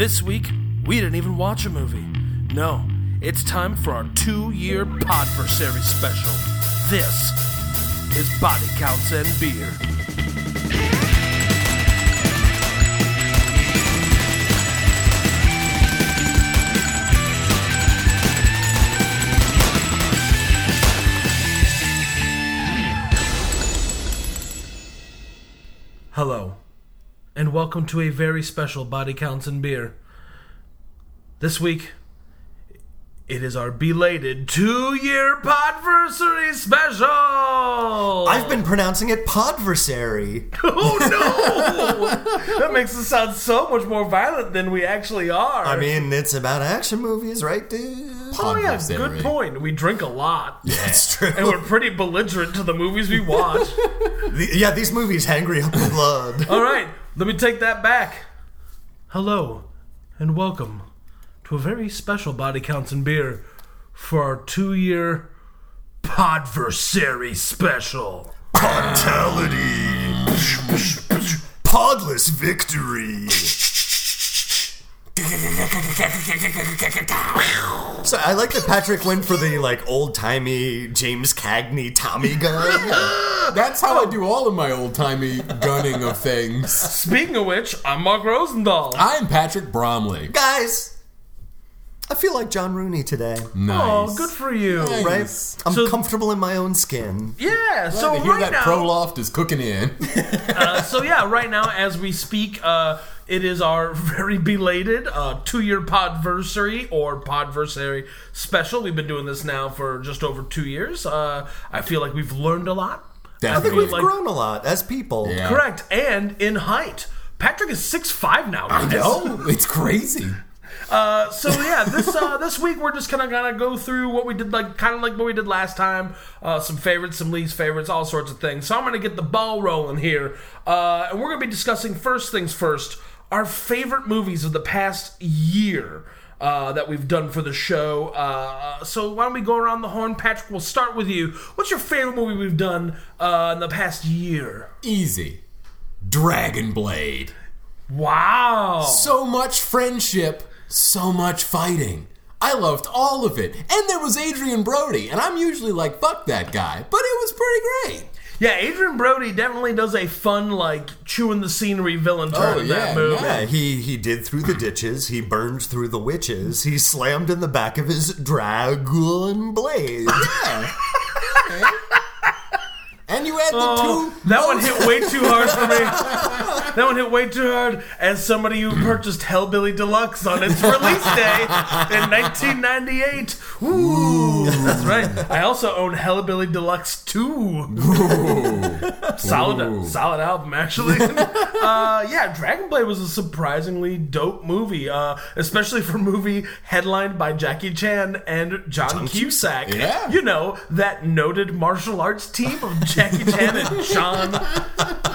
This week, we didn't even watch a movie. No, it's time for our two year Podversary special. This is Body Counts and Beer. Welcome to a very special Body Counts and Beer. This week, it is our belated two-year Podversary special. I've been pronouncing it podversary. oh no! that makes us sound so much more violent than we actually are. I mean, it's about action movies, right, dude? oh yeah, good point. We drink a lot, Yeah, That's true. and we're pretty belligerent to the movies we watch. The- yeah, these movies hangry up the blood. All right, let me take that back. Hello, and welcome to a very special Body Counts and Beer for our two-year Podversary special. Podtality. Podless victory. So I like that Patrick went for the like old timey James Cagney Tommy gun. That's how I do all of my old timey gunning of things. Speaking of which, I'm Mark Rosendahl. I'm Patrick Bromley. Guys, I feel like John Rooney today. Nice. Oh, good for you. Nice. Right? I'm So- comfortable in my own skin. Yeah, Glad so to hear right that now, Proloft is cooking in. uh, so yeah, right now as we speak, uh, it is our very belated uh, two-year podversary or podversary special. We've been doing this now for just over two years. Uh, I feel like we've learned a lot. I think Definitely. we've like- grown a lot as people. Yeah. Correct, and in height. Patrick is six five now. Guys. Oh, it's crazy. Uh, so yeah, this uh, this week we're just kind of gonna go through what we did, like kind of like what we did last time. Uh, some favorites, some least favorites, all sorts of things. So I'm gonna get the ball rolling here, uh, and we're gonna be discussing first things first. Our favorite movies of the past year. Uh, that we've done for the show. Uh, so why don't we go around the horn, Patrick? We'll start with you. What's your favorite movie we've done uh, in the past year? Easy. Dragon Blade. Wow. So much friendship, so much fighting. I loved all of it. And there was Adrien Brody, and I'm usually like, fuck that guy. But it was pretty great. Yeah, Adrien Brody definitely does a fun, like, chewing the scenery villain turn Oh, in that movie. Yeah, he he did through the ditches. He burned through the witches. He slammed in the back of his dragon blade. Yeah. Okay. And you had the Oh, two. that one hit way too hard for me. That one hit way too hard. As somebody who purchased Hellbilly Deluxe on its release day in 1998. Ooh, that's right. I also own Hellbilly Deluxe 2. solid, Ooh. solid album actually. uh, yeah, Dragon Blade was a surprisingly dope movie, uh, especially for a movie headlined by Jackie Chan and John, Cusack. Yeah. you know that noted martial arts team of Jackie Chan and John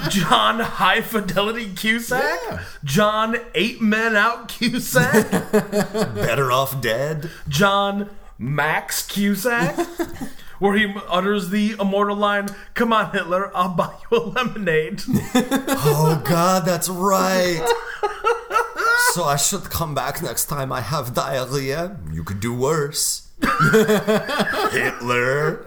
John High Fidelity Cusack, Yeah. John Eight Men Out Cusack, Better off dead. John Max Cusack. Where he utters the immortal line, Come on, Hitler, I'll buy you a lemonade. Oh God, that's right. So I should come back next time I have diarrhea. You could do worse. Hitler.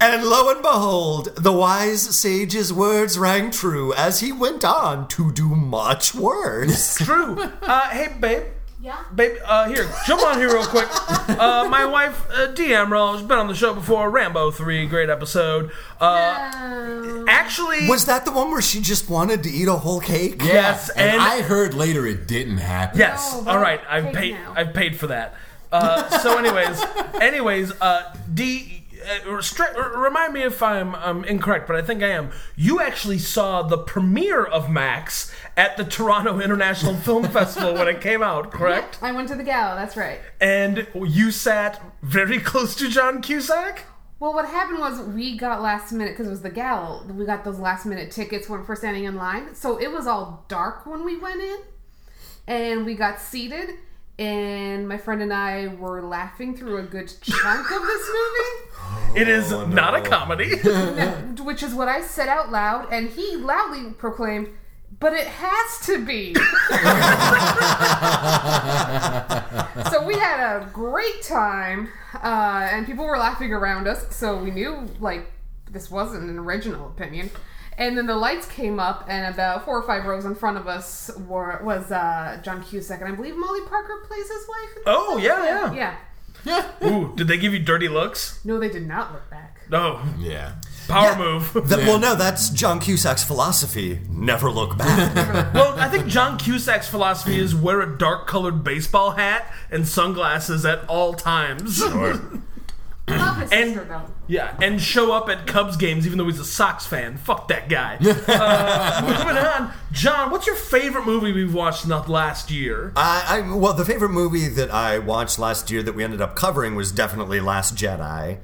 And lo and behold, the wise sage's words rang true as he went on to do much worse. True. Uh, hey, babe. Yeah. Babe, uh, here, jump on here real quick. Uh, my wife, uh, Dee Emerald, has been on the show before. Rambo 3, great episode. Uh, actually, Was that the one where she just wanted to eat a whole cake? Yes, and, and- I heard later it didn't happen. Yes. No, All right. I'll I've paid. now. I've paid for that. Uh, so, anyways, anyways, uh, D. Uh, remind me if I'm um, incorrect, but I think I am. You actually saw the premiere of Max at the Toronto International Film Festival when it came out, correct? I went to the gala. That's right. And you sat very close to John Cusack. Well, what happened was we got last minute because it was the gala. We got those last minute tickets when we're standing in line, so it was all dark when we went in, and we got seated. And my friend and I were laughing through a good chunk of this movie. It is not a comedy. which is what I said out loud, and he loudly proclaimed, "But it has to be." so we had a great time, uh, and people were laughing around us. So we knew like this wasn't an original opinion. And then the lights came up, and about four or five rows in front of us were was uh, John Cusack, and I believe Molly Parker plays his wife. Oh yeah, yeah. Yeah. Ooh, did they give you dirty looks? No, they did not look back. No. Yeah. Power move. That- Well, no, that's John Cusack's philosophy. Never look back. well, I think John Cusack's philosophy is wear a dark colored baseball hat and sunglasses at all times. Love his And- sister though. Yeah, and show up at Cubs games even though he's a Sox fan. Fuck that guy. uh, moving on. John, what's your favorite movie we've watched in the last year? I, I well, the favorite movie that I watched last year that we ended up covering was definitely Last Jedi.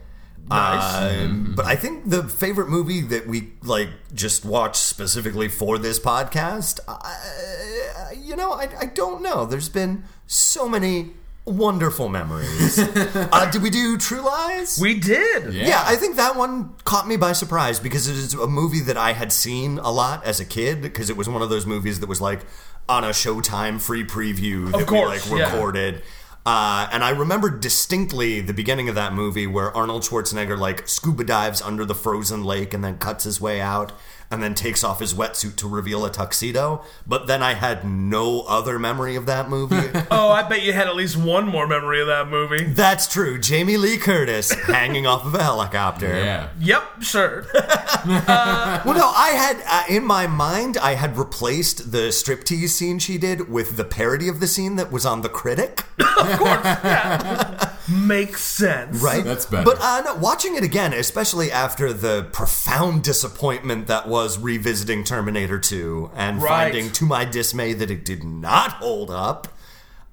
Nice. Um, But I think the favorite movie that we like just watched specifically for this podcast, I, you know, I, I don't know. There's been so many wonderful memories. uh, did we do True Lies? We did. Yeah. Yeah, I think that one caught me by surprise because it is a movie that I had seen a lot as a kid because it was one of those movies that was like on a Showtime free preview that course, we like yeah. recorded. Uh, and I remember distinctly the beginning of that movie where Arnold Schwarzenegger like scuba dives under the frozen lake and then cuts his way out and then takes off his wetsuit to reveal a tuxedo. But then I had no other memory of that movie. Oh, I bet you had at least one more memory of that movie. That's true. Jamie Lee Curtis hanging off of a helicopter. Yeah. Yep, sure. Well, no, I had uh, in my mind, I had replaced the striptease scene she did with the parody of the scene that was on The Critic, of course, yeah. Makes sense. right? That's better. But uh, no, watching it again, especially after the profound disappointment that was revisiting Terminator 2 and Right. finding, to my dismay, that it did not hold up.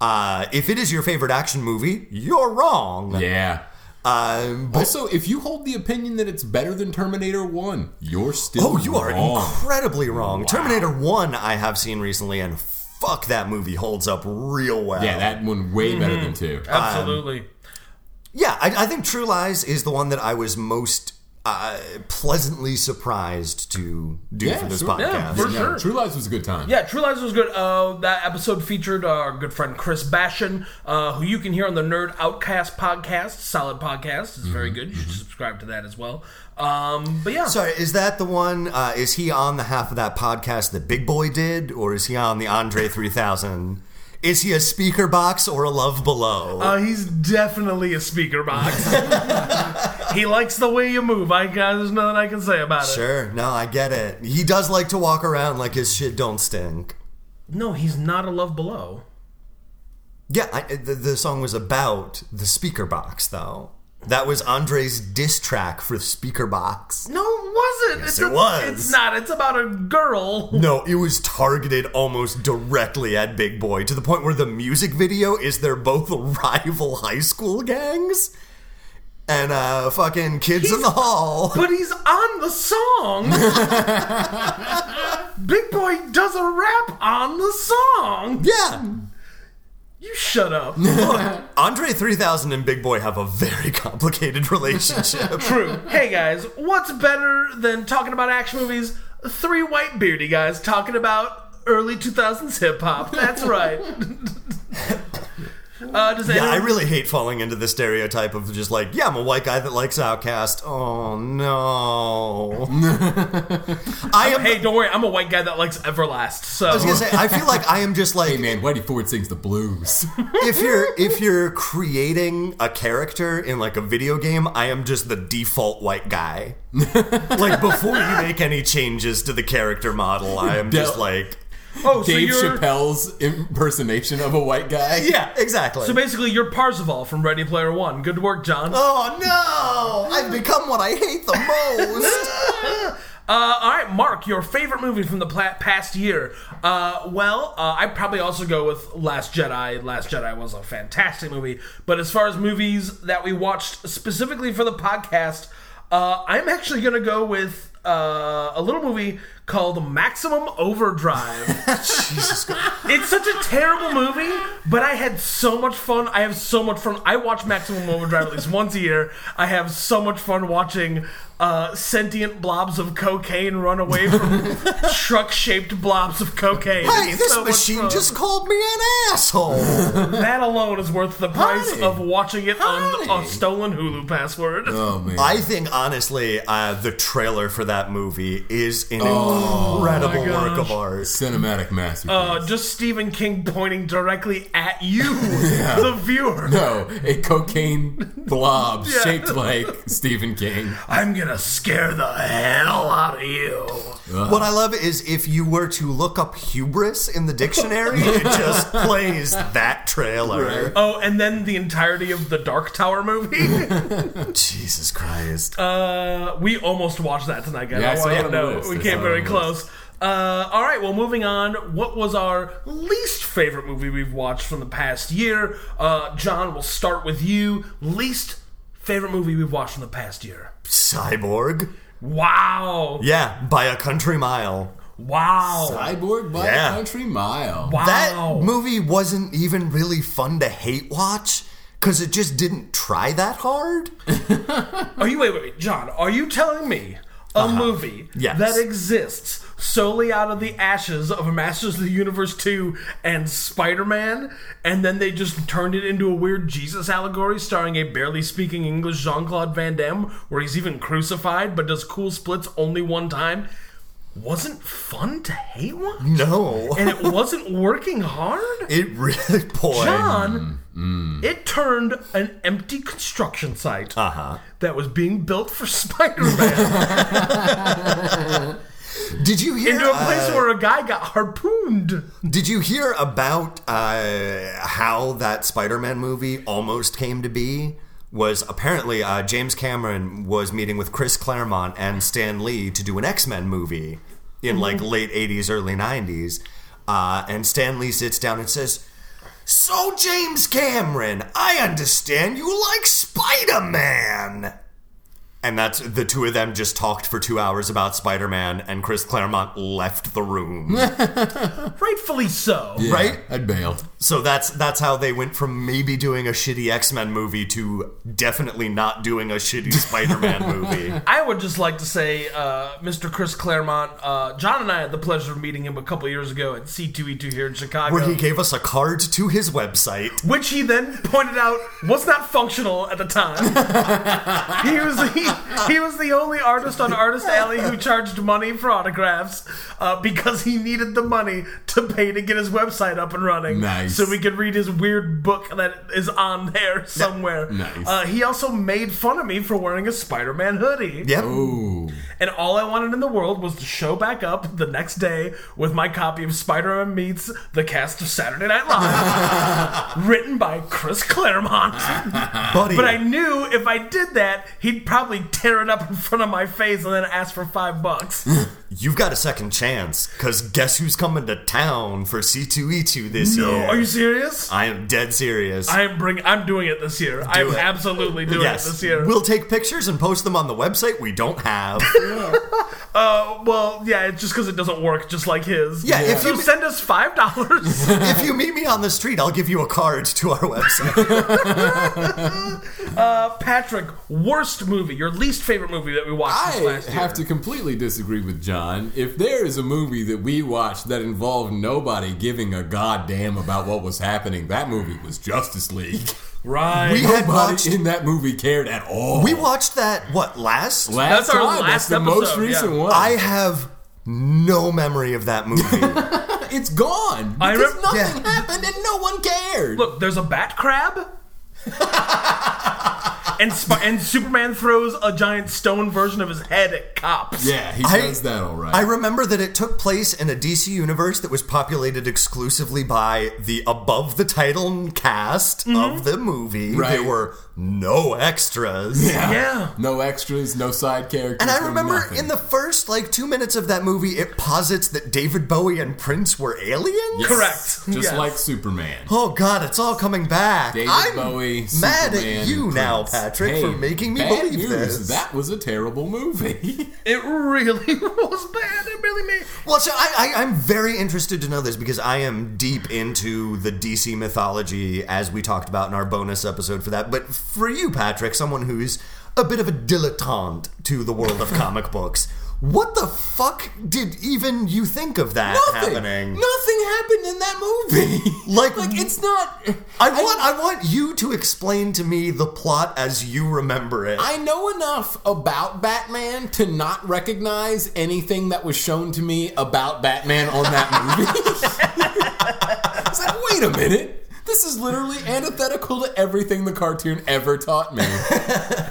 Uh, if it is your favorite action movie, you're wrong. Yeah. Um, but Also, if you hold the opinion that it's better than Terminator 1, you're still Oh, you are incredibly wrong. Terminator 1 I have seen recently and fuck that movie holds up real well. yeah, that one way better than 2. Absolutely. Yeah, I, I think True Lies is the one that I was most uh, pleasantly surprised to do Yeah, for this sure. podcast. Yeah, for Yeah, sure. True Lies was a good time. Yeah, True Lies was good. Uh, that episode featured our good friend Chris Bashan, uh, who you can hear on the Nerd Outcast podcast. Solid podcast. It's very good. You should subscribe to that as well. Um, but yeah. Sorry, is that the one? Uh, is he on the half of that podcast that Big Boi did, or is he on the Andre 3000? Is he a Speakerboxxx or a love below? Uh, he's definitely a Speakerboxxx. he likes the way you move. I there's nothing I can say about it. sure, no, I get it. He does like to walk around like his shit don't stink. No, he's not a love below. Yeah, I, the, the song was about the Speakerboxxx, though. That was Andre's diss track for the Speakerboxxx. No, it wasn't. Yes, it's it a- was. It's not. It's about a girl. No, it was targeted almost directly at Big Boi to the point where the music video is they're both rival high school gangs. And uh fucking kids in the hall. But he's on the song. Big Boi does a rap on the song. Yeah. You shut up. Andre 3000 and Big Boi have a very complicated relationship. True. Hey guys, what's better than talking about action movies? Three white beardy guys talking about early 2000s hip hop. That's right. Uh, does Yeah, anyone, I really hate falling into the stereotype of just like, yeah, I'm a white guy that likes OutKast. Oh no. I am Hey, don't worry. I'm a white guy that likes Everlast. So I was gonna say, I feel like I am just like Hey man, Whitey Ford sings the blues. if you're if you're creating a character in like a video game, I am just the default white guy. like before you make any changes to the character model, I am just like oh, so Dave you're Chappelle's impersonation of a white guy. Yeah, exactly. so basically you're Parzival from Ready Player One. Good work, John. oh no! I've become what I hate the most. Uh, all right, Mark, your favorite movie from the past year? Uh, well, uh, I'd probably also go with Last Jedi. Last Jedi was a fantastic movie. But as far as movies that we watched specifically for the podcast, uh, I'm actually going to go with uh, a little movie called Maximum Overdrive. Jesus God. It's such a terrible movie, but I had so much fun. I have so much fun. I watch Maximum Overdrive at least once a year. I have so much fun watching uh, sentient blobs of cocaine run away from truck-shaped blobs of cocaine. Hey, It's this so machine just called me an asshole. that alone is worth the price Honey. of watching it on a stolen Hulu password. Oh man. I think honestly, uh, the trailer for that movie is an Oh, incredible my work gosh. of art. Cinematic masterpiece. Uh, just Stephen King pointing directly at you, the viewer. no, a cocaine blob Yeah. shaped like Stephen King. I'm gonna scare the hell out of you. What I love is if you were to look up hubris in the dictionary, it just plays that trailer. Oh, and then the entirety of the Dark Tower movie. Jesus Christ. uh, we almost watched that tonight, guys. Yeah, I I saw want it you on to the know list. we I came saw it very on the close. Uh, all right, well, moving on. What was our least favorite movie we've watched from the past year? Uh, John, we'll start with you. Least favorite movie we've watched from the past year. Cyborg? Wow! Yeah, by a country mile. Wow! Cyborg by Yeah. a country mile. Wow! That movie wasn't even really fun to hate watch because it just didn't try that hard. Are you wait, wait, wait, John? Are you telling me a movie Uh-huh. Yes. that exists solely out of the ashes of Masters of the Universe two and Spider Man, and then they just turned it into a weird Jesus allegory starring a barely speaking English Jean Claude Van Damme, where he's even crucified but does cool splits only one time? Wasn't fun to hate one, No. and it wasn't working hard. It really, boy. John, it turned an empty construction site Uh huh. that was being built for Spider-Man Did you hear? into a place uh, where a guy got harpooned. Did you hear about uh, how that Spider-Man movie almost came to be? Was apparently uh, James Cameron was meeting with Chris Claremont and Stan Lee to do an X-Men movie in like late '80s, early '90s, uh, and Stan Lee sits down and says. So, James Cameron, I understand you like Spider Man. And that's the two of them just talked for two hours about Spider Man, and Chris Claremont left the room. Rightfully so. Yeah, right? I'd bail. So that's that's how they went from maybe doing a shitty X Men movie to definitely not doing a shitty Spider Man movie. I would just like to say, uh, Mr. Chris Claremont, uh, John and I had the pleasure of meeting him a couple years ago at C2E2 here in Chicago. Where he gave us a card to his website. which he then pointed out was not functional at the time. he was he, he was the only artist on Artist Alley who charged money for autographs uh, because he needed the money to pay to get his website up and running, Nice. so we could read his weird book that is on there somewhere. Nice. Uh, he also made fun of me for wearing a Spider-Man hoodie. Yep. Ooh. And all I wanted in the world was to show back up the next day with my copy of Spider-Man Meets the cast of Saturday Night Live, written by Chris Claremont. Buddy. But I knew if I did that, he'd probably tear it up in front of my face and then ask for five bucks. You've got a second chance, because guess who's coming to town for C2E2 this no, year? are you serious? I am dead serious. I am bring. I'm doing it this year. I'm it. absolutely doing yes. it this year. We'll take pictures and post them on the website we don't have. uh, well, yeah, it's just because it doesn't work, just like his. Yeah, if so you- send us five dollars. if you meet me on the street, I'll give you a card to our website. Patrick, worst movie, your least favorite movie that we watched I last year. have to completely disagree with John. If there is a movie that we watched that involved nobody giving a goddamn about what was happening, that movie was Justice League. Right. We had Nobody watched. in that movie cared at all. We watched that what last? last That's our time. last That's the most recent yeah. one. I have no memory of that movie. it's gone I because rem- nothing Yeah. happened and no one cared. Look, there's a bat crab. and Sp- and Superman throws a giant stone version of his head at cops. yeah, he I- does that all right. I remember that it took place in a DC universe that was populated exclusively by the above the title cast of mm-hmm. the movie. Right. There were no extras. yeah. Yeah. No extras, no side characters. And I remember nothing. in the first like two minutes of that movie, it posits that David Bowie and Prince were aliens. Correct. just Yes. like Superman. Oh God, it's all coming back. David I'm Bowie, mad Superman, at you and now, Prince. Patrick, Hey, for making me bad believe news. this. That was a terrible movie. It really was bad. It really made. Well, so I, I, I'm very interested to know this because I am deep into the DC mythology, as we talked about in our bonus episode for that. But for you, Patrick, someone who's a bit of a dilettante to the world of comic books, what the fuck did even you think of that Nothing. happening? Nothing happened in that movie. Like- like it's not. I want I want you to explain to me the plot as you remember it. I know enough about Batman to not recognize anything that was shown to me about Batman on that movie. it's like, wait a minute. This is literally antithetical to everything the cartoon ever taught me.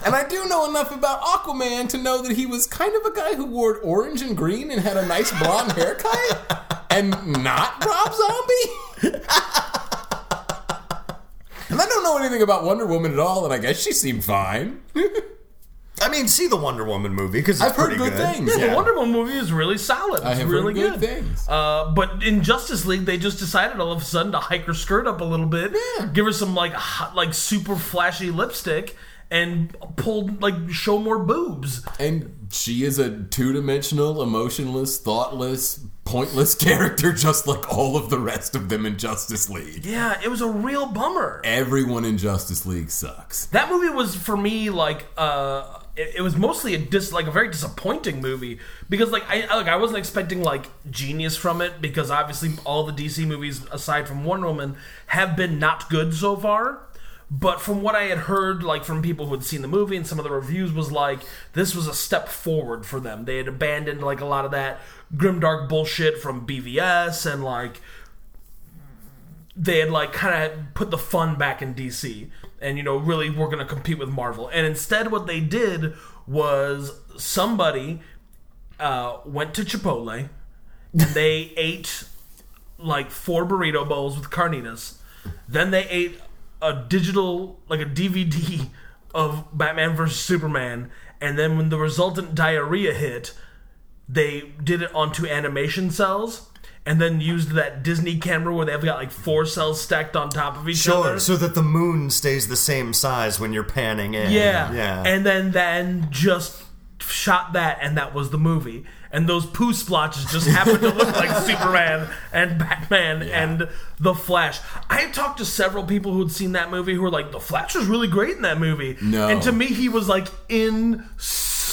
and I do know enough about Aquaman to know that he was kind of a guy who wore orange and green and had a nice blonde haircut and not Rob Zombie. and I don't know anything about Wonder Woman at all, and I guess she seemed fine. I mean, see the Wonder Woman movie because I've heard pretty good things. Yeah, Yeah. the Wonder Woman movie is really solid. It's I have really heard good good. things. Uh, but in Justice League, they just decided all of a sudden to hike her skirt up a little bit, Yeah. give her some like hot, like super flashy lipstick, and pull like show more boobs. And she is a two dimensional, emotionless, thoughtless, pointless character, just like all of the rest of them in Justice League. Yeah, it was a real bummer. Everyone in Justice League sucks. That movie was for me like uh it, it was mostly a dis like a very disappointing movie because like I like I wasn't expecting like genius from it because obviously all the DC movies aside from Wonder Woman have been not good so far. But from what I had heard, like from people who had seen the movie and some of the reviews, was like this was a step forward for them. They had abandoned like a lot of that grimdark bullshit from BVS and like they had like kind of put the fun back in DC and you know really we're going to compete with Marvel. And instead what they did was somebody uh, went to Chipotle and they ate like four burrito bowls with carnitas. Then they ate a digital like a DVD of Batman vs Superman and then when the resultant diarrhea hit they did it onto animation cells and then used that Disney camera where they've got like four cells stacked on top of each Sure, other. so that the moon stays the same size when you're panning in. yeah. yeah. And then then just shot that and that was the movie. And those poo splotches just happened to look like Superman and Batman and The Flash. I had talked to several people who had seen that movie who were like, The Flash was really great in that movie. No. And to me he was like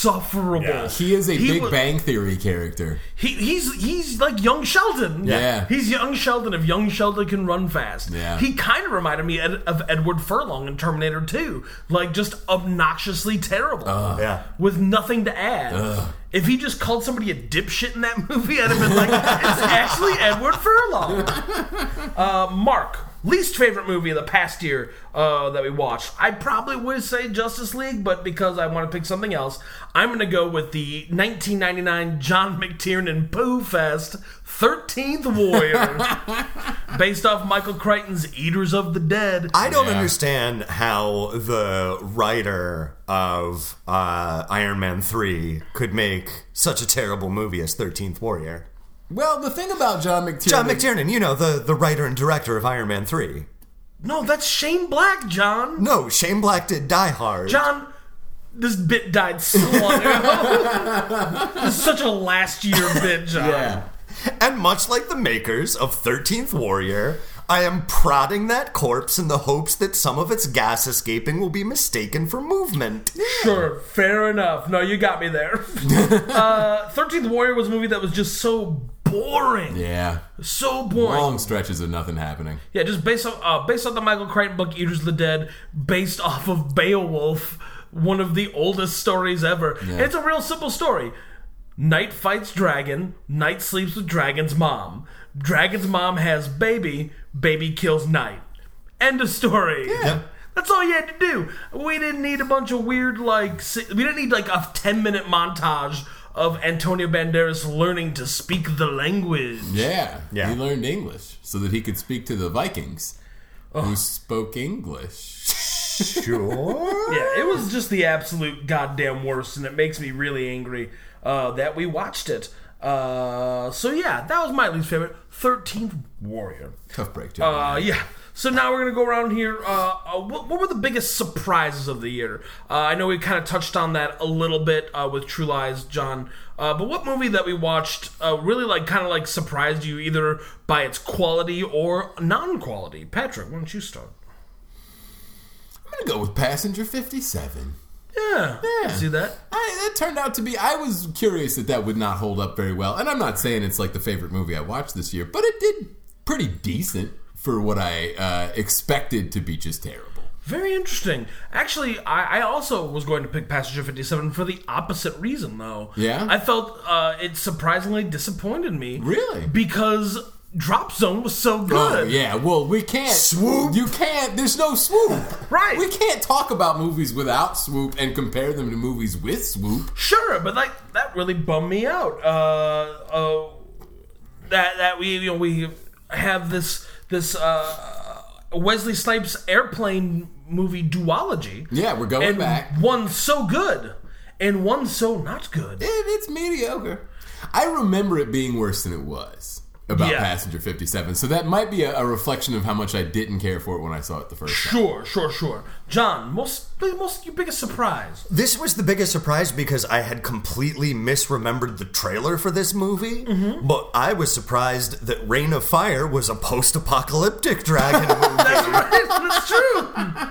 insufferable. Yeah. He is a Big was- Bang Theory character. He, he's he's like young Sheldon. Yeah. He's young Sheldon if young Sheldon can run fast. Yeah. He kind of reminded me ed- of Edward Furlong in Terminator 2. Like just obnoxiously terrible. yeah. With nothing to add. If he just called somebody a dipshit in that movie, I'd have been like, it's actually Edward Furlong. Uh, Mark, least favorite movie of the past year uh, that we watched. I probably would say Justice League, but because I want to pick something else, I'm going to go with the 1999 John McTiernan Pooh Fest 13th Warrior, based off Michael Crichton's Eaters of the Dead. I don't Yeah. understand how the writer of uh, Iron Man 3 could make such a terrible movie as 13th Warrior. Well, the thing about John McTiernan. John McTiernan, you know, the, the writer and director of Iron Man 3. no, that's Shane Black, John. No, Shane Black did Die Hard. John, this bit died so long ago. this is such a last year bit, John. Yeah. And much like the makers of 13th Warrior, I am prodding that corpse in the hopes that some of its gas escaping will be mistaken for movement. Sure, fair enough. No, you got me there. uh, 13th Warrior was a movie that was just so boring. Yeah. So boring. Long stretches of nothing happening. Yeah, just based on uh, based on the Michael Crichton book Eaters of the Dead, based off of Beowulf, one of the oldest stories ever. And it's a real simple story. Knight fights dragon, Knight sleeps with dragon's mom. Dragon's mom has baby, baby kills Knight. End of story. Yeah. That's all you had to do. We didn't need a bunch of weird like we didn't need like a 10 minute montage of Antonio Banderas learning to speak the language. Yeah. Yeah. He learned English so that he could speak to the Vikings who spoke English. Sure. Yeah, it was just the absolute goddamn worst, and it makes me really angry uh, that we watched it. Uh, so yeah, that was my least favorite. Thirteenth Warrior. Tough break, John. Uh, yeah. So now we're gonna go around here. Uh, uh, what, what were the biggest surprises of the year? Uh, I know we kind of touched on that a little bit uh, with True Lies, John. Uh, but what movie that we watched uh, really like kind of like surprised you either by its quality or non-quality? Patrick, why don't you start? I'm gonna go with Passenger 57. Yeah, Yeah. see that. I, that turned out to be. I was curious that that would not hold up very well, and I'm not saying it's like the favorite movie I watched this year, but it did pretty decent for what I uh, expected to be just terrible. Very interesting. Actually, I, I also was going to pick Passenger 57 for the opposite reason, though. Yeah? I felt uh, it surprisingly disappointed me. Really? Because Drop Zone was so good. Oh yeah, well we can't Swoop? You can't. There's no swoop. Right. We can't talk about movies without swoop and compare them to movies with swoop. Sure, but like that really bummed me out. Uh, uh, that that we you know we have this this uh, Wesley Snipes airplane movie duology. Yeah, we're going and back. one so good and one so not good. It, it's mediocre. I remember it being worse than it was about Yeah. Passenger 57, so that might be a, a reflection of how much I didn't care for it when I saw it the first time. Sure, sure, sure. John, most most your biggest surprise. This was the biggest surprise because I had completely misremembered the trailer for this movie. Mm-hmm. But I was surprised that Reign of Fire was a post-apocalyptic dragon movie. That's true.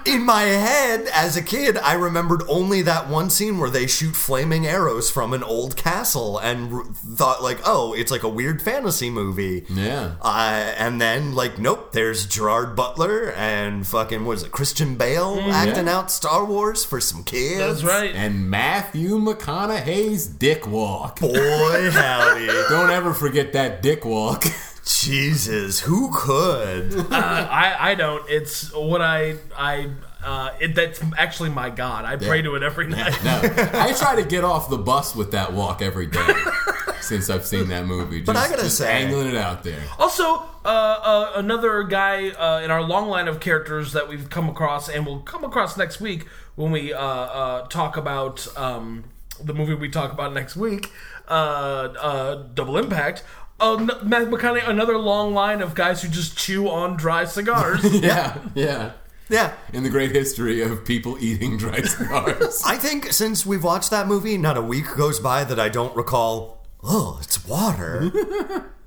In my head, as a kid, I remembered only that one scene where they shoot flaming arrows from an old castle, and r- thought like, "Oh, it's like a weird fantasy movie." Yeah. Uh, and then, like, nope, there's Gerard Butler and fucking, what is it, Christian Bale acting Yeah. out Star Wars for some kids. That's right. And Matthew McConaughey's dick walk. Boy, howdy. Don't ever forget that dick walk. Jesus, who could? Uh, I I don't. It's what I I uh, it, that's actually my god. I pray Yeah. to it every night. No, I try to get off the bus with that walk every day since I've seen that movie. Just, I gotta just say- angling it out there. Also, uh, uh, another guy uh, in our long line of characters that we've come across and will come across next week when we uh, uh, talk about um, the movie we talk about next week, uh, uh, Double Impact. Uh, n- Matt McConaughey, another long line of guys who just chew on dry cigars. Yeah, yeah. Yeah. In the great history of people eating dry cigars. I think since we've watched that movie, not a week goes by that I don't recall, oh, it's water.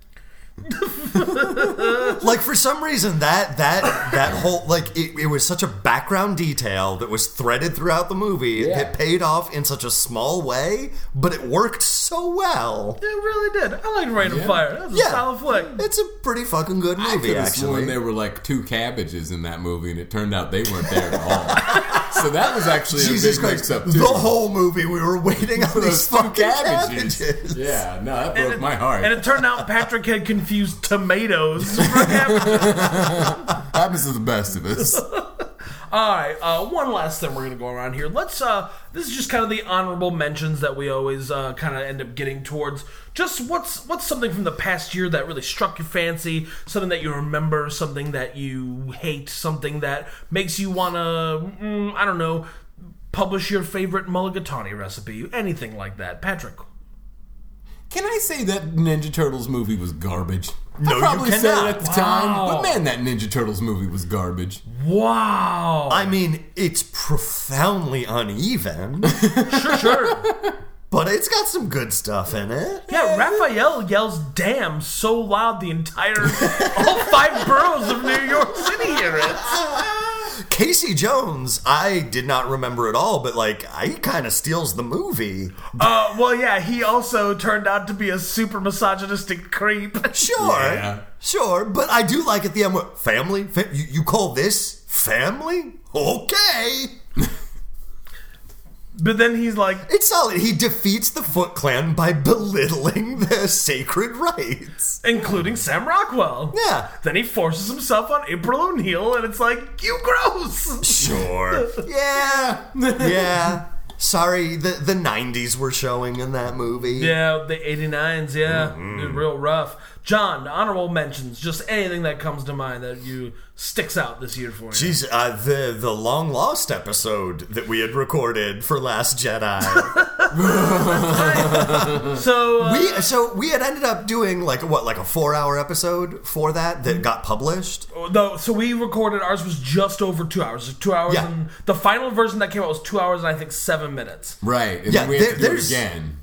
like for some reason that that that whole like it, it was such a background detail that was threaded throughout the movie Yeah. that paid off in such a small way, but it worked so well. it really did. I like Reign of Fire. That was a Yeah. solid flick. It's a pretty fucking good movie, could have actually. sworn there were like two cabbages in that movie, and it turned out they weren't there at all. so that was actually Jesus a big Christ! mix-up too. The whole movie we were waiting on For these those two fucking cabbages. cabbages. Yeah, no, that broke And it- my heart. And it turned out Patrick had confused tomatoes. Happens to the best of this. All right, uh, one last thing we're gonna go around here. Let's. Uh, this is just kind of the honorable mentions that we always uh, kind of end up getting towards. Just what's what's something from the past year that really struck your fancy, something that you remember, something that you hate, something that makes you wanna, mm, I don't know, publish your favorite mulligatawny recipe, anything like that. Patrick. Can I say that Ninja Turtles movie was garbage? No, I you probably said it at the time, but man, that Ninja Turtles movie was garbage. Wow. I mean, it's profoundly uneven, sure, sure. but it's got some good stuff in it. Yeah, Raphael yells "damn" so loud the entire all five boroughs of New York City hear it. Casey Jones, I did not remember at all, but like, he kind of steals the movie. Uh, well, yeah, he also turned out to be a super misogynistic creep. Sure, Yeah. sure, but I do like at the end. Family? Fa- you, you call this family? Okay. But then he's like, It's solid. He defeats the Foot Clan by belittling their sacred rites. including Sam Rockwell. Yeah. Then he forces himself on April O'Neil, and it's like, you gross. Sure. yeah. Yeah. Sorry, the the '90s were showing in that movie. Yeah, the 89s, yeah. Mm-hmm. They're real rough. John, honorable mentions, just anything that comes to mind that you sticks out this year for you. Jeez, uh, the the long lost episode that we had recorded for Last Jedi. So uh, we so we had ended up doing like what like a four hour episode for that that got published. No, so we recorded ours was just over two hours. Two hours Yeah. and the final version that came out was two hours and I think seven minutes. Right. And Yeah, then we have there- to do it there's- again.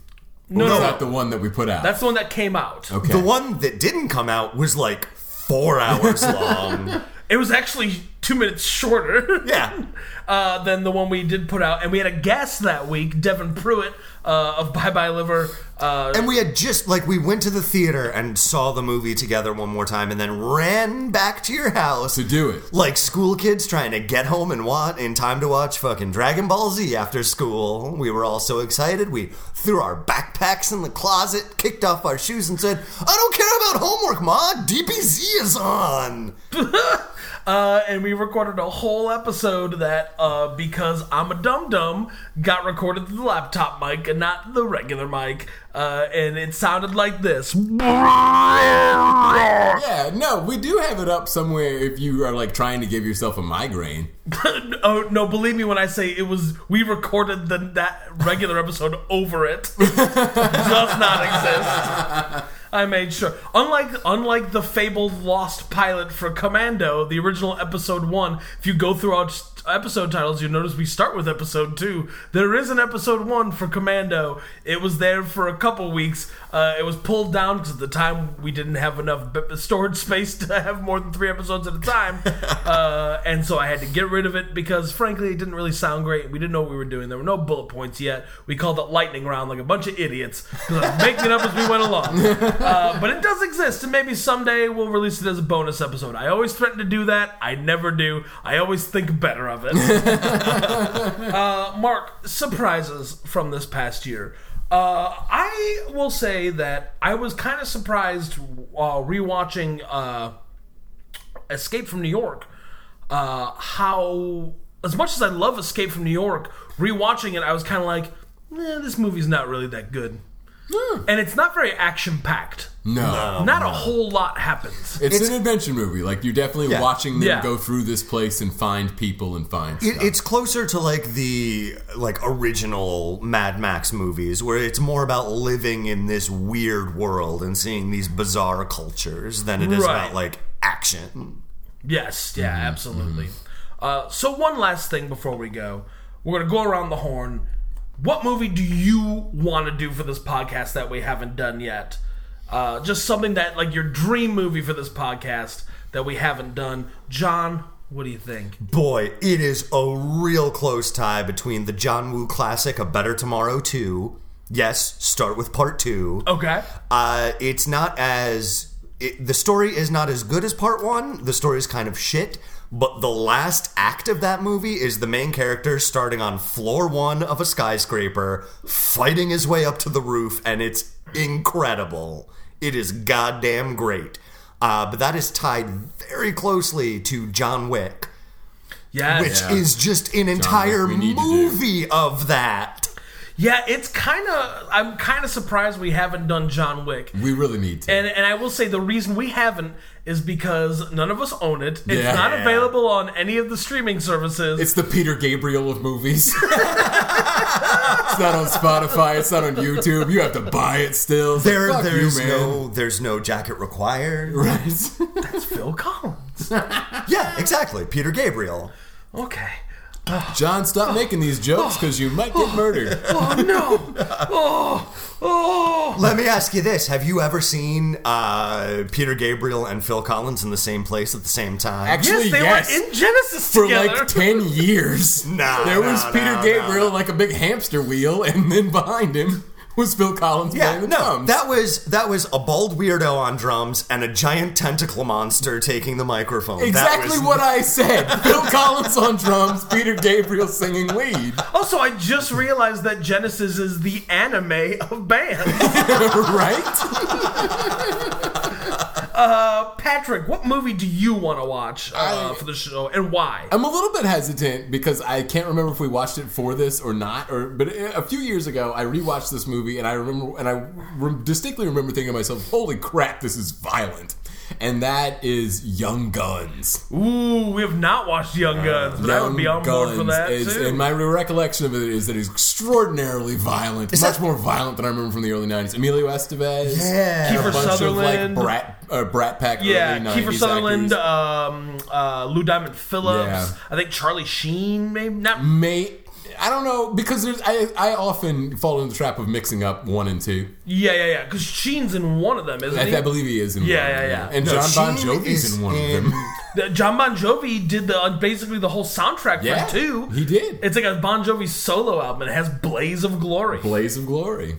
No, Or is no, that the one that we put out? that's the one that came out. okay. The one that didn't come out was like four hours long. It was actually two minutes shorter. Yeah. Uh, than the one we did put out, and we had a guest that week, Devin Pruitt uh, of Bye Bye Liver. Uh, And we had just like we went to the theater and saw the movie together one more time and then ran back to your house to do it. like school kids trying to get home and what in time to watch fucking Dragon Ball Z after school. We were all so excited. We threw our backpacks in the closet, kicked off our shoes, and said, "I don't care about homework, ma. DBZ is on." uh, and we recorded a whole episode that, uh, because I'm a dum dum, got recorded through the laptop mic and not the regular mic. Uh, and it sounded like this. Yeah, no, we do have it up somewhere if you are like trying to give yourself a migraine. oh no! Believe me when I say it was. We recorded the that regular episode over it. Does not exist. I made sure. Unlike unlike the fabled lost pilot for Commando, the original episode one. If you go through our episode titles, you notice we start with episode two. There is an episode one for Commando. It was there for a couple weeks. Uh, it was pulled down because at the time we didn't have enough b- storage space to have more than three episodes at a time, uh, and so I had to get rid of it because frankly it didn't really sound great. We didn't know what we were doing. There were no bullet points yet. We called it lightning round like a bunch of idiots because I was making it up as we went along. Uh, but it does exist, and maybe someday we'll release it as a bonus episode. I always threaten to do that. I never do. I always think better of it. uh, Mark, surprises from this past year. Uh, I will say that I was kind of surprised while rewatching uh, Escape from New York. Uh, how, as much as I love Escape from New York, rewatching it, I was kind of like, eh, this movie's not really that good. And it's not very action packed. No. Not a whole lot happens. It's, It's- an adventure movie. Like you're definitely Yeah. watching them Yeah. go through this place and find people and find It, stuff. it's closer to like the like original Mad Max movies, where it's more about living in this weird world and seeing these bizarre cultures than it is Right. about like action. Yes, yeah, absolutely. Uh, so one last thing before we go, we're gonna go around the horn. What movie do you want to do for this podcast that we haven't done yet? Uh, just something that like your dream movie for this podcast that we haven't done. John, what do you think? Boy, it is a real close tie between the John Woo classic A Better Tomorrow 2. Yes, start with part 2. Okay. Uh, it's not as it, the story is not as good as part one. The story is kind of shit. But the last act of that movie is the main character starting on floor one of a skyscraper, fighting his way up to the roof, and it's incredible. It is goddamn great. Uh, but that is tied very closely to John Wick, Yeah. which Yeah. is just an entire we need to do. movie of that. Yeah, it's kind of. I'm kind of surprised we haven't done John Wick. we really need to. And and I will say the reason we haven't is because none of us own it. It's Yeah. not available on any of the streaming services. It's the Peter Gabriel of movies. it's not on Spotify. It's not on YouTube. You have to buy it still. It's like, There, fuck there's you, man. no, there's no jacket required. Right. It's Phil Collins. Yeah, exactly. Peter Gabriel. Okay. John, stop making these jokes because you might get murdered. Oh no! Oh, oh! Let me ask you this: Have you ever seen uh, Peter Gabriel and Phil Collins in the same place at the same time? Actually, Yes, they yes. were in Genesis For together. like 10 years. No, There was no, Peter no, Gabriel like a big hamster wheel, and then behind him was Phil Collins yeah, playing the no, drums. that was that was a bald weirdo on drums and a giant tentacle monster taking the microphone. That Exactly was- what I said. Phil Collins on drums, Peter Gabriel singing lead. also, I just realized that Genesis is the anime of bands. right? Uh, Patrick, what movie do you want to watch uh, I- for the show, and why? I'm a little bit hesitant because I can't remember if we watched it for this or not. Or but a few years ago, I rewatched this movie and I remember and I re- distinctly remember thinking to myself, "Holy crap, this is violent!" And that is Young Guns. Ooh, we have not watched Young Guns, but I would be on board for that is, too. and my recollection of it is that it's extraordinarily violent, It's much that- more violent than I remember from the early '90s. Emilio Estevez, Yeah. and a Kiefer bunch Sutherland. of like brat, uh, brat pack. yeah, early Kiefer Sutherland, um, uh, Lou Diamond Phillips. Yeah. I think Charlie Sheen, maybe not. May I don't know because there's I I often fall into the trap of mixing up one and two. Yeah, yeah, yeah. Because Sheen's in one of them, isn't I, he? I believe he is in Yeah, one. yeah, yeah. And No, John Bon Jovi's is in one in- of them. The- John Bon Jovi did the uh, basically the whole soundtrack Yeah, for two. he did. It's like a Bon Jovi solo album. It has "Blaze of Glory" Blaze of Glory.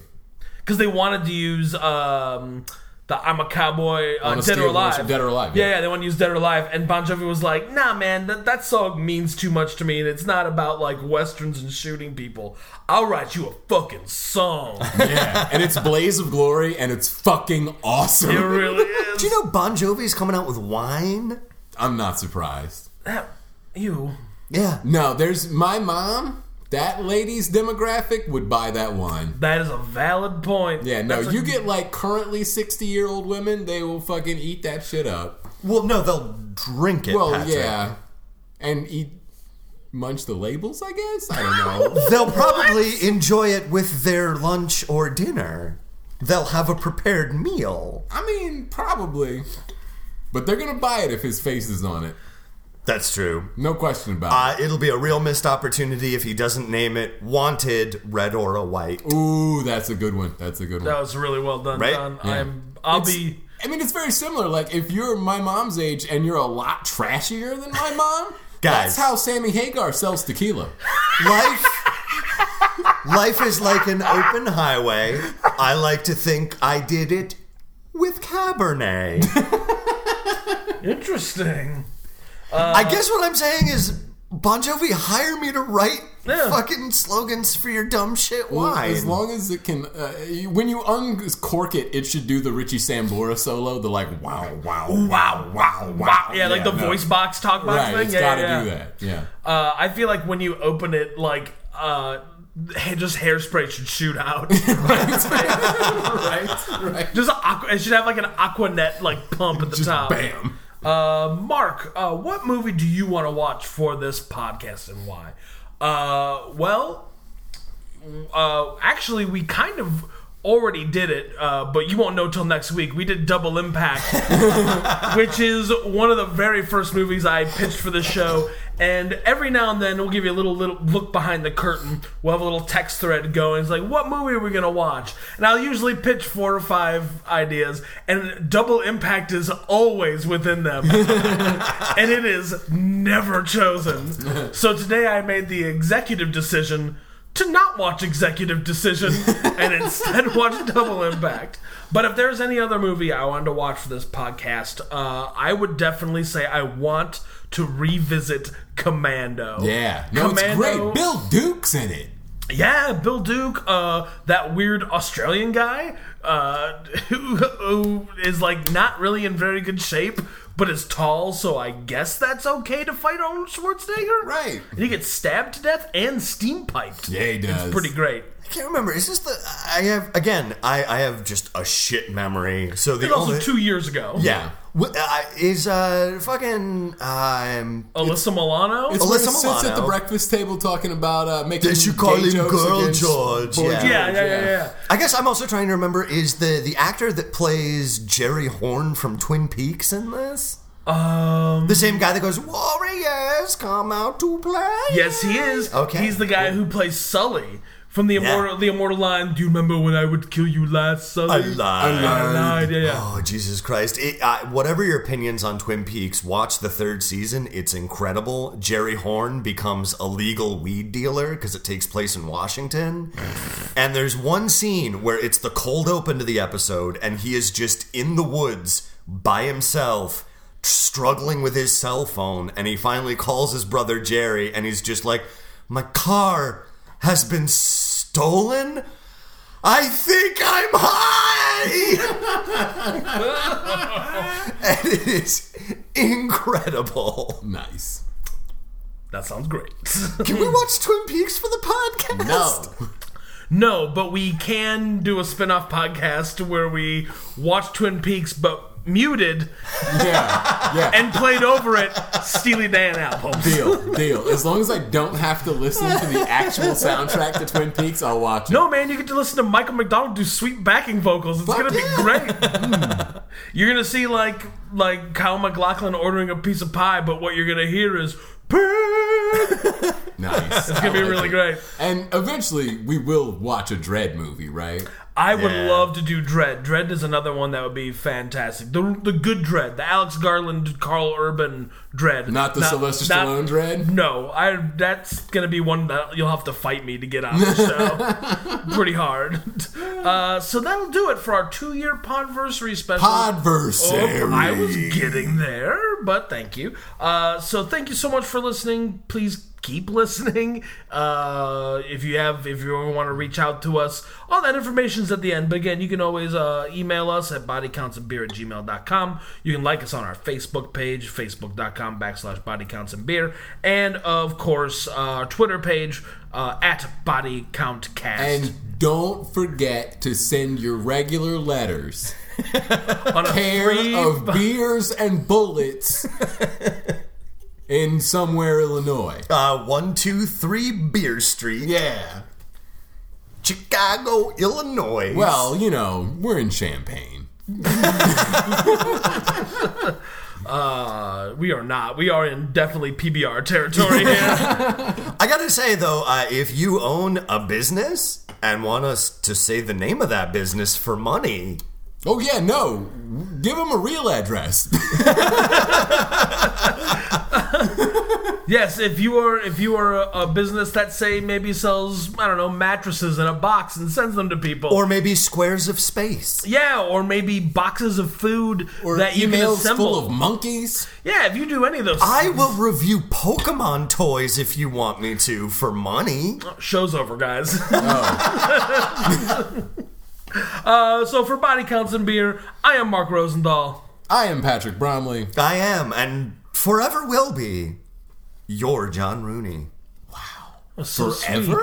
because they wanted to use um, the "I'm a Cowboy" uh, On "Dead or Alive." Dead or Alive, Yeah. yeah. yeah, they want to use "Dead or Alive," and Bon Jovi was like, "Nah, man, that that song means too much to me, and it's not about like westerns and shooting people. I'll write you a fucking song." Yeah, and it's Blaze of Glory, and it's fucking awesome. it really is. Do you know Bon Jovi's coming out with wine? I'm not surprised. That, you. Yeah. No, there's my mom. That lady's demographic would buy that wine. That is a valid point. Yeah, no, That's a- you get like currently 60 year old women, they will fucking eat that shit up. Well, no, they'll drink it. Well, Patrick. yeah. And eat, munch the labels, I guess? I don't know. They'll probably enjoy it with their lunch or dinner. They'll have a prepared meal. I mean, probably. But they're gonna buy it if his face is on it. That's true. No question about it. Uh, it'll be a real missed opportunity if he doesn't name it Wanted Red or a White. Ooh, that's a good one. That's a good one. That was really well done, Right? John. Yeah. I'm. I'll It's- be. I mean, it's very similar. Like, if you're my mom's age and you're a lot trashier than my mom, Guys. that's how Sammy Hagar sells tequila. Life Life is like an open highway. I like to think I did it with Cabernet. Interesting. I guess what I'm saying is Bon Jovi hire me to write Yeah. fucking slogans for your dumb shit wine. As long as it can, uh, when you uncork it, it should do the Richie Sambora solo. The like, wow, wow, wow, wow, wow. Yeah, like the no. voice box talk box Right, thing. it's yeah, got to yeah, do yeah. that. Yeah. Uh, I feel like when you open it, like uh, ha- just hairspray should shoot out. right, right. just aqua, it should have like an Aquanet like pump at the Just top. bam. Uh, Mark, uh, what movie do you want to watch for this podcast and why? Uh, well, uh, actually, we kind of already did it, uh, but you won't know till next week. We did Double Impact, which is one of the very first movies I pitched for the show. And every now and then, we'll give you a little little look behind the curtain. We'll have a little text thread going. It's like, what movie are we gonna watch? And I'll usually pitch four or five ideas, and Double Impact is always within them, and it is never chosen. So today, I made the executive decision to not watch Executive Decision and instead watch Double Impact. But if there's any other movie I wanted to watch for this podcast, uh, I would definitely say I want to revisit Commando. Yeah. No, it's great. Bill Duke's in it. Yeah, Bill Duke, uh, that weird Australian guy uh, who, who is like not really in very good shape, but is tall, so I guess that's okay to fight Arnold Schwarzenegger. Right. And he gets stabbed to death and steam piped. Yeah, he does. It's pretty great. I can't remember. Is this the? I have again. I I have just a shit memory. So the And also only two years ago. yeah uh, is uh fucking um. Alyssa Milano. It's where he Alyssa sits at the breakfast table talking about uh, making. They should call him Girl George, boy yeah. yeah, yeah, yeah, yeah. I guess I'm also trying to remember is the the actor that plays Jerry Horne from Twin Peaks in this Um, the same guy that goes Warriors come out to play. yes, he is. Okay, He's the guy who plays Sully from the Yeah. immortal, the immortal line. Do you remember when I would kill you last, Sully? I lied. I lied. Yeah, yeah. Oh Jesus Christ! It, uh, whatever your opinions on Twin Peaks, watch the third season. It's incredible. Jerry Horne becomes a legal weed dealer because it takes place in Washington. and there's one scene where it's the cold open to the episode, and he is just in the woods by himself, struggling with his cell phone, and he finally calls his brother Jerry, and he's just like, "My car has been stolen." I think I'm high. and it is incredible. Nice. That sounds great. Can we watch Twin Peaks for the podcast? No. no, but we can do a spin-off podcast where we watch Twin Peaks but muted Yeah. Yeah. and played over it Steely Dan albums. deal. Deal. As long as I don't have to listen to the actual soundtrack to Twin Peaks, I'll watch it. No, man, you get to listen to Michael McDonald do sweet backing vocals. It's Fuck gonna be great. Hmm. You're gonna see like like Kyle MacLachlan ordering a piece of pie, but what you're gonna hear is. Nice. It's gonna be really great. And eventually, we will watch a Dredd movie, right? I would Yeah. love to do Dredd. Dredd is another one that would be fantastic. The the good Dredd, the Alex Garland, Karl Urban Dredd, Not the Sylvester Stallone Dredd? No, I. That's gonna be one that you'll have to fight me to get on the show. Pretty hard. Uh, so that'll do it for our two-year podversary special. Podversary. Oh, I was getting there, but thank you. Uh, so thank you so much for listening. Please keep listening. Uh, if you have, if you ever want to reach out to us, all that information's at the end. But again, you can always uh, email us at bodycountsandbeer at gmail.com. You can like us on our Facebook page, facebook.com backslash bodycountsandbeer. And of course, uh, our Twitter page uh, at bodycountcast. And don't forget to send your regular letters. on a Pair free of beers and bullets in somewhere Illinois. Uh, one, two, three, Beer Street, Yeah. Chicago, Illinois. Well, you know, we're in Champagne. Uh, we are not. We are in definitely PBR territory here. I gotta say though, uh, if you own a business and want us to say the name of that business for money, Oh, yeah, no. Give them a real address. Yes, if you are if you are a, a business that say maybe sells I don't know mattresses in a box and sends them to people, or maybe squares of space. yeah, or maybe boxes of food Or that you can emails assemble. full of monkeys. yeah, if you do any of those, I will review Pokemon toys if you want me to for money. show's over, guys. Oh. uh, so for body counts and beer, I am Mark Rosendahl. I am Patrick Bromley. I am, and forever will be, your John Rooney. So Forever?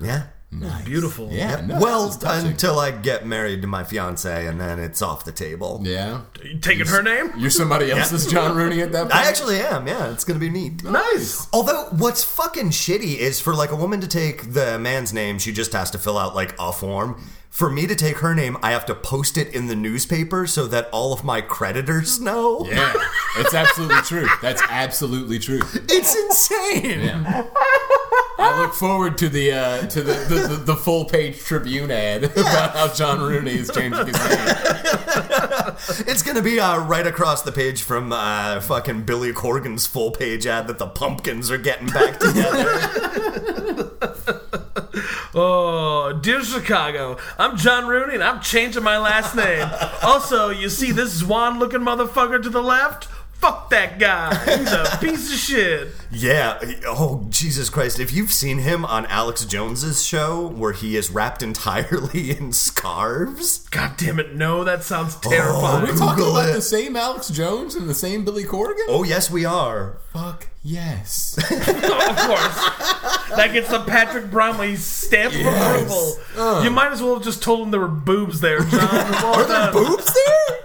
Yeah. sweet. beautiful. Yeah. no, well, this is touching. until I get married to my fiance, and then it's off the table. Yeah. You taking her name? You're somebody else's John Rooney at that point? I actually am. Yeah, it's gonna be neat. Nice. Although, what's fucking shitty is for like a woman to take the man's name, she just has to fill out like a form. For me to take her name, I have to post it in the newspaper so that all of my creditors know. Yeah. It's absolutely true. That's absolutely true. It's insane. Yeah. I look forward to the uh, to the, the, the, the full page Tribune ad about how John Rooney is changing his name. It's gonna be uh, right across the page from uh, fucking Billy Corgan's full page ad that the pumpkins are getting back together. Oh, dear Chicago, I'm John Rooney and I'm changing my last name. Also, you see this Swan looking motherfucker to the left? Fuck that guy. He's a piece of shit. yeah. Oh Jesus Christ! If you've seen him on Alex Jones's show where he is wrapped entirely in scarves, God damn it, no, that sounds terrifying. Oh, are terrifying. we talking about it. the same Alex Jones and the same Billy Corgan? oh yes, we are. Fuck yes. of course. That gets the Patrick Bromley stamp of Yes. approval. Uh. You might as well have just told him there were boobs there, John. Well Are there boobs there?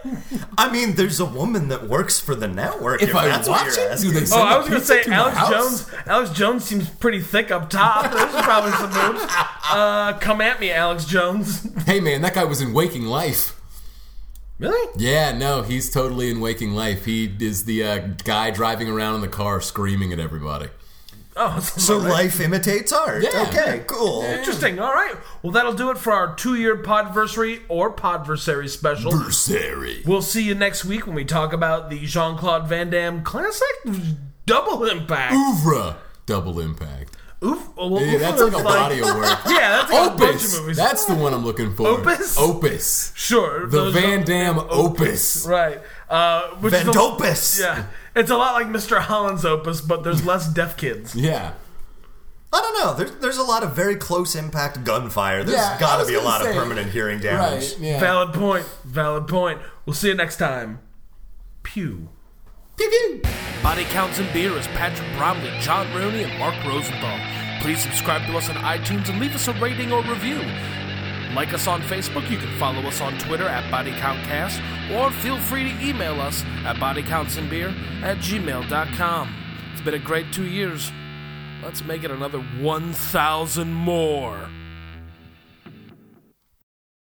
I mean, there's a woman that works for the network. If, If I that's what watch you're it, asking. do they Oh, send I a was gonna say to Alex? Jones. Alex Jones seems pretty thick up top. There's probably some boobs. Uh, come at me, Alex Jones. Hey man, that guy was in Waking Life. Really? Yeah, no, he's totally in Waking Life. He is the uh, guy driving around in the car screaming at everybody. Oh, So life imitates art. Yeah. Okay, cool. Interesting. All right. Well, that'll do it for our two-year podversary or podversary special. Bursary. We'll see you next week when we talk about the Jean Claude Van Damme classic Double Impact. Oeuvre. Double Impact. Oof. Well, Yeah, oof that's like a is body of work. Yeah, that's like a bunch of Opus. movies. That's the one I'm looking for. Opus? Opus. sure. The those Van Damme Opus. Right. Uh, which is a- Yeah. It's a lot like Mr. Holland's Opus, but there's less deaf kids. Yeah. I don't know. There's there's a lot of very close impact gunfire. There's Yeah, I got to was be a gonna lot say- of permanent hearing damage. Right. Yeah. Valid point. Valid point. We'll see you next time. Pew. Pew pew. Body Counts and Beer is Patrick Bromley, John Rooney, and Mark Rosenthal. Please subscribe to us on iTunes and leave us a rating or review. Like us on Facebook, you can follow us on Twitter at BodyCountCast, or feel free to email us at bodycountsandbeer at gmail.com. It's been a great two years. Let's make it another 1,000 more.